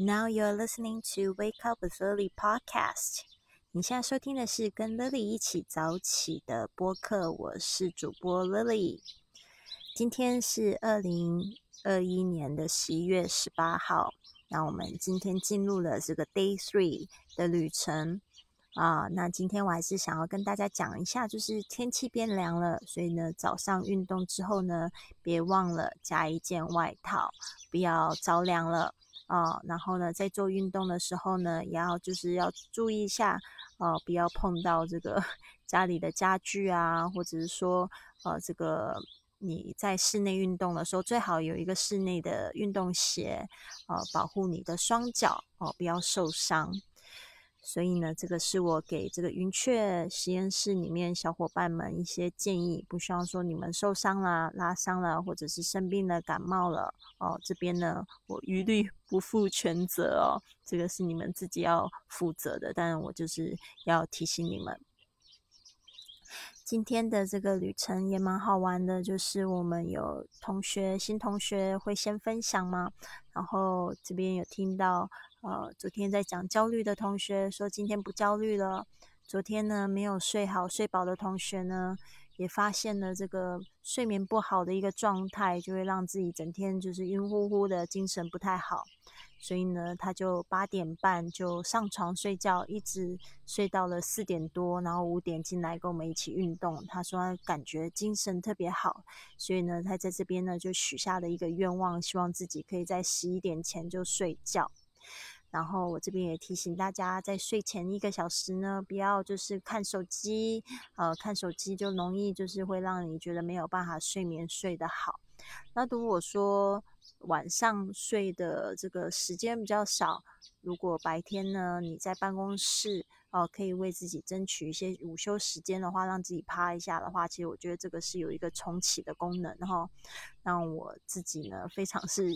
Now you're listening to Wake Up with Lily podcast。你现在收听的是跟 Lily 一起早起的播客，我是主播 Lily。今天是二零二一年的十一月十八号，那我们今天进入了这个 Day Three 的旅程啊。那今天我还是想要跟大家讲一下，就是天气变凉了，所以呢，早上运动之后呢，别忘了加一件外套，不要着凉了。啊，然后呢，在做运动的时候呢，也要就是要注意一下，呃，不要碰到这个 家里的家具啊，或者是说，呃，这个你在室内运动的时候，最好有一个室内的运动鞋，呃，保护你的双脚哦，不要受伤。所以呢，这个是我给这个云雀实验室里面小伙伴们一些建议，不希望说你们受伤了、拉伤了，或者是生病了、感冒了哦。这边呢，我一律 不负全责哦，这个是你们自己要负责的。但我就是要提醒你们，今天的这个旅程也蛮好玩的，就是我们有同学新同学会先分享嘛，然后这边有听到。呃，昨天在讲焦虑的同学说今天不焦虑了。昨天呢没有睡好睡饱的同学呢，也发现了这个睡眠不好的一个状态，就会让自己整天就是晕乎乎的，精神不太好。所以呢，他就八点半就上床睡觉，一直睡到了四点多，然后五点进来跟我们一起运动。他说感觉精神特别好，所以呢，他在这边呢就许下了一个愿望，希望自己可以在十一点前就睡觉。然后我这边也提醒大家，在睡前一个小时呢，不要就是看手机，呃，看手机就容易就是会让你觉得没有办法睡眠睡得好。那如果说晚上睡的这个时间比较少，如果白天呢你在办公室，哦，可以为自己争取一些午休时间的话，让自己趴一下的话，其实我觉得这个是有一个重启的功能，然后让我自己呢非常是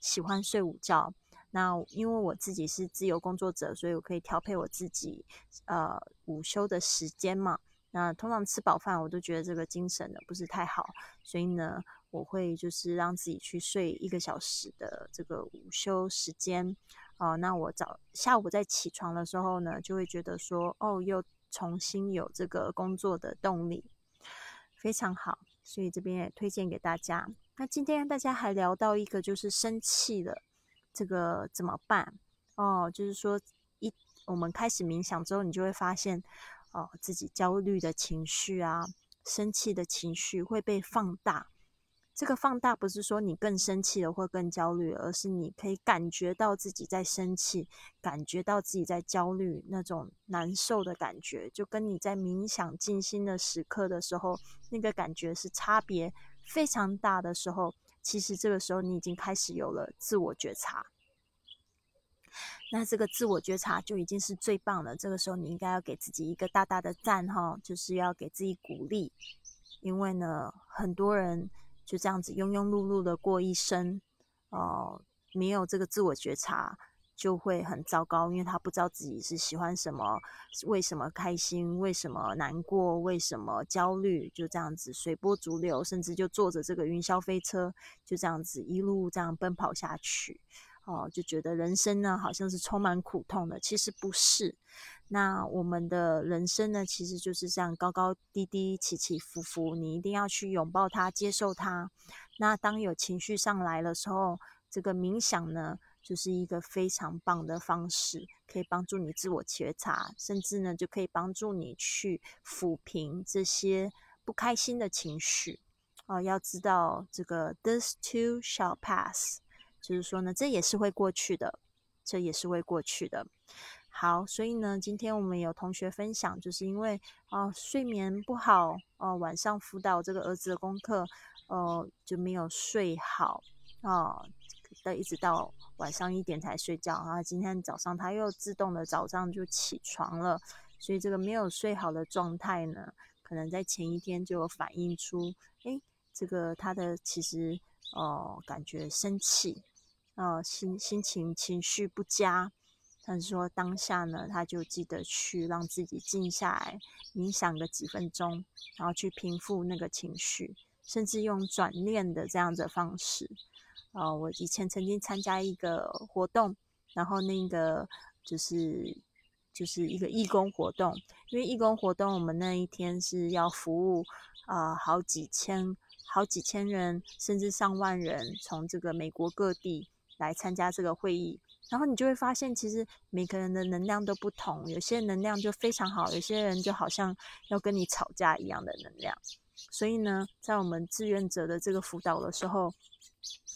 喜欢睡午觉。那因为我自己是自由工作者，所以我可以调配我自己呃午休的时间嘛。那通常吃饱饭，我都觉得这个精神呢不是太好，所以呢，我会就是让自己去睡一个小时的这个午休时间。哦，那我早下午在起床的时候呢，就会觉得说，哦，又重新有这个工作的动力，非常好。所以这边也推荐给大家。那今天大家还聊到一个就是生气了。这个怎么办？哦，就是说，一我们开始冥想之后，你就会发现，哦，自己焦虑的情绪啊，生气的情绪会被放大。这个放大不是说你更生气了或更焦虑，而是你可以感觉到自己在生气，感觉到自己在焦虑那种难受的感觉，就跟你在冥想静心的时刻的时候，那个感觉是差别非常大的时候。其实这个时候你已经开始有了自我觉察，那这个自我觉察就已经是最棒了。这个时候你应该要给自己一个大大的赞哈，就是要给自己鼓励，因为呢，很多人就这样子庸庸碌碌的过一生，哦，没有这个自我觉察。就会很糟糕，因为他不知道自己是喜欢什么，为什么开心，为什么难过，为什么焦虑，就这样子随波逐流，甚至就坐着这个云霄飞车，就这样子一路这样奔跑下去，哦，就觉得人生呢好像是充满苦痛的，其实不是。那我们的人生呢，其实就是这样高高低低、起起伏伏，你一定要去拥抱它，接受它。那当有情绪上来的时候，这个冥想呢？就是一个非常棒的方式，可以帮助你自我觉察，甚至呢，就可以帮助你去抚平这些不开心的情绪。哦，要知道这个 "this too shall pass"，就是说呢，这也是会过去的，这也是会过去的。好，所以呢，今天我们有同学分享，就是因为哦睡眠不好，哦晚上辅导这个儿子的功课，哦就没有睡好，哦。的一直到晚上一点才睡觉，然后今天早上他又自动的早上就起床了，所以这个没有睡好的状态呢，可能在前一天就有反映出，哎，这个他的其实哦感觉生气，呃心心情情绪不佳，但是说当下呢，他就记得去让自己静下来冥想个几分钟，然后去平复那个情绪，甚至用转念的这样的方式。哦，我以前曾经参加一个活动，然后那个就是就是一个义工活动，因为义工活动我们那一天是要服务啊好几千好几千人，甚至上万人，从这个美国各地来参加这个会议。然后你就会发现，其实每个人的能量都不同，有些能量就非常好，有些人就好像要跟你吵架一样的能量。所以呢，在我们志愿者的这个辅导的时候，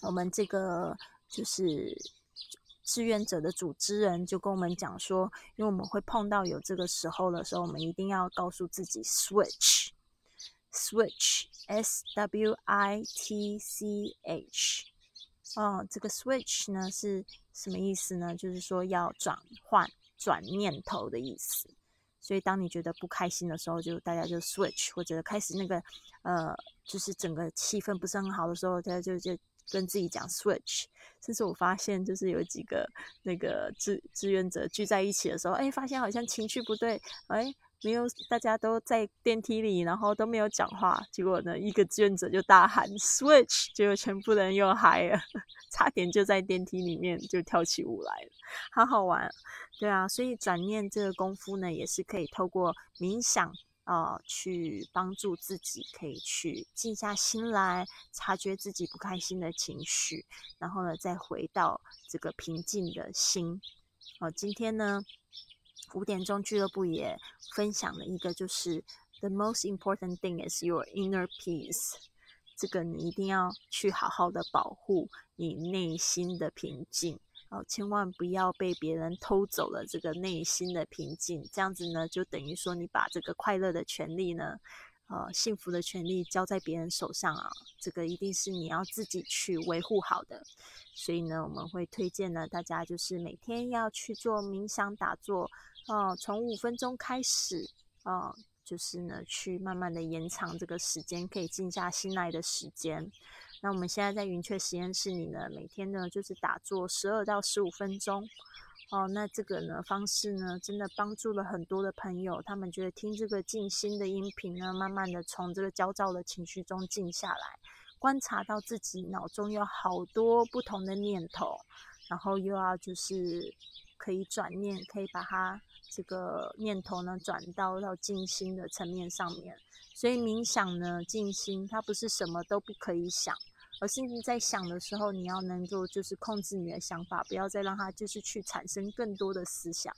我们这个就是志愿者的组织人就跟我们讲说，因为我们会碰到有这个时候的时候，我们一定要告诉自己 switch，switch，s w i t c h。哦，这个 switch 呢是什么意思呢？就是说要转换、转念头的意思。所以当你觉得不开心的时候，就大家就 switch，或者开始那个呃，就是整个气氛不是很好的时候，大家就就跟自己讲 switch。甚至我发现，就是有几个那个志志愿者聚在一起的时候，哎，发现好像情绪不对，哎。没有，大家都在电梯里，然后都没有讲话。结果呢，一个志愿者就大喊 “switch”，结果全部人又嗨了，差点就在电梯里面就跳起舞来了，好好玩。对啊，所以转念这个功夫呢，也是可以透过冥想啊，去帮助自己，可以去静下心来，察觉自己不开心的情绪，然后呢，再回到这个平静的心。哦，今天呢。五点钟俱乐部也分享了一个，就是 the most important thing is your inner peace。这个你一定要去好好的保护你内心的平静哦，千万不要被别人偷走了这个内心的平静。这样子呢，就等于说你把这个快乐的权利呢，呃，幸福的权利交在别人手上啊。这个一定是你要自己去维护好的。所以呢，我们会推荐呢，大家就是每天要去做冥想打坐。哦，从五分钟开始，哦，就是呢，去慢慢的延长这个时间，可以静下心来的时间。那我们现在在云雀实验室里呢，每天呢就是打坐十二到十五分钟。哦，那这个呢方式呢，真的帮助了很多的朋友，他们觉得听这个静心的音频呢，慢慢的从这个焦躁的情绪中静下来，观察到自己脑中有好多不同的念头，然后又要就是可以转念，可以把它。这个念头呢，转到到静心的层面上面，所以冥想呢，静心它不是什么都不可以想，而是你在想的时候，你要能够就是控制你的想法，不要再让它就是去产生更多的思想。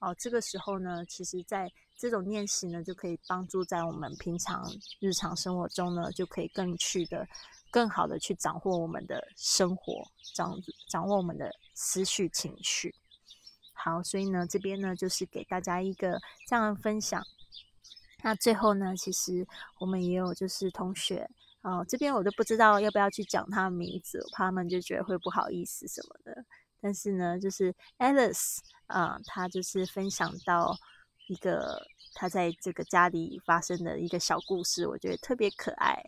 哦，这个时候呢，其实在这种练习呢，就可以帮助在我们平常日常生活中呢，就可以更去的更好的去掌握我们的生活，掌掌握我们的思绪情绪。好，所以呢，这边呢就是给大家一个这样的分享。那最后呢，其实我们也有就是同学哦，这边我都不知道要不要去讲他的名字，我怕他们就觉得会不好意思什么的。但是呢，就是 Alice 啊，他就是分享到一个他在这个家里发生的一个小故事，我觉得特别可爱。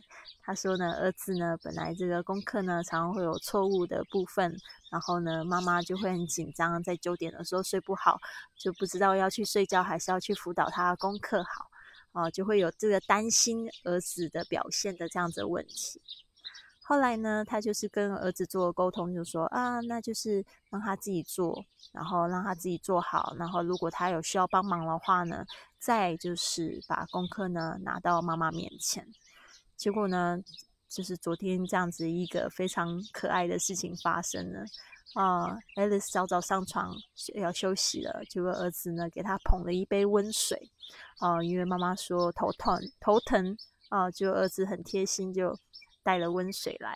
他说呢，儿子呢本来这个功课呢常常会有错误的部分。然后呢，妈妈就会很紧张，在九点的时候睡不好，就不知道要去睡觉还是要去辅导他功课好，啊，就会有这个担心儿子的表现的这样子的问题。后来呢，他就是跟儿子做沟通，就说啊，那就是让他自己做，然后让他自己做好，然后如果他有需要帮忙的话呢，再就是把功课呢拿到妈妈面前。结果呢？就是昨天这样子一个非常可爱的事情发生了。啊，Alice 早早上床要休息了，结果儿子呢给他捧了一杯温水。啊，因为妈妈说头疼头疼啊，就儿子很贴心就带了温水来，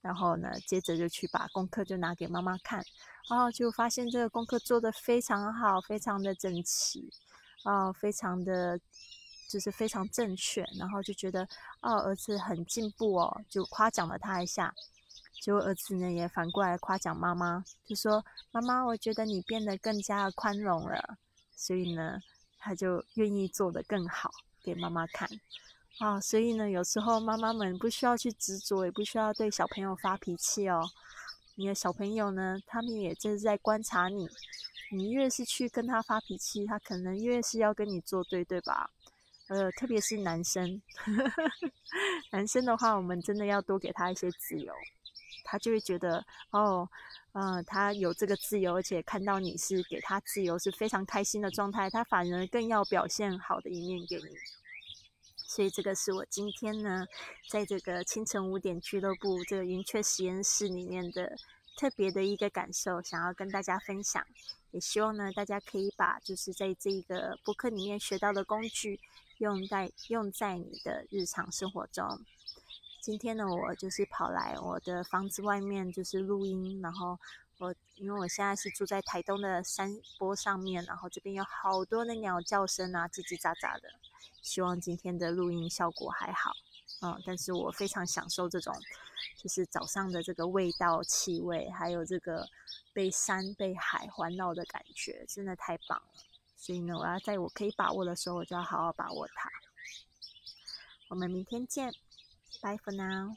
然后呢接着就去把功课就拿给妈妈看，然后就发现这个功课做得非常好，非常的整齐。啊，非常的。就是非常正确，然后就觉得哦，儿子很进步哦，就夸奖了他一下。结果儿子呢也反过来夸奖妈妈，就说：“妈妈，我觉得你变得更加宽容了。”所以呢，他就愿意做得更好给妈妈看。啊，所以呢，有时候妈妈们不需要去执着，也不需要对小朋友发脾气哦。你的小朋友呢，他们也正是在观察你，你越是去跟他发脾气，他可能越是要跟你作对，对吧？呃，特别是男生，男生的话，我们真的要多给他一些自由。他就会觉得哦，呃，他有这个自由，而且看到你是给他自由，是非常开心的状态，他反而更要表现好的一面给你。所以这个是我今天呢，在这个清晨五点俱乐部这个云雀实验室里面的特别的一个感受，想要跟大家分享。也希望呢，大家可以把就是在这个博客里面学到的工具，用在用在你的日常生活中。今天呢，我就是跑来我的房子外面就是录音，然后我因为我现在是住在台东的山坡上面，然后这边有好多的鸟叫声啊，叽叽喳喳的。希望今天的录音效果还好，嗯，但是我非常享受这种，就是早上的这个味道、气味，还有这个被山、被海环绕的感觉，真的太棒了。所以呢，我要在我可以把握的时候，我就要好好把握它。我们明天见，Bye for now。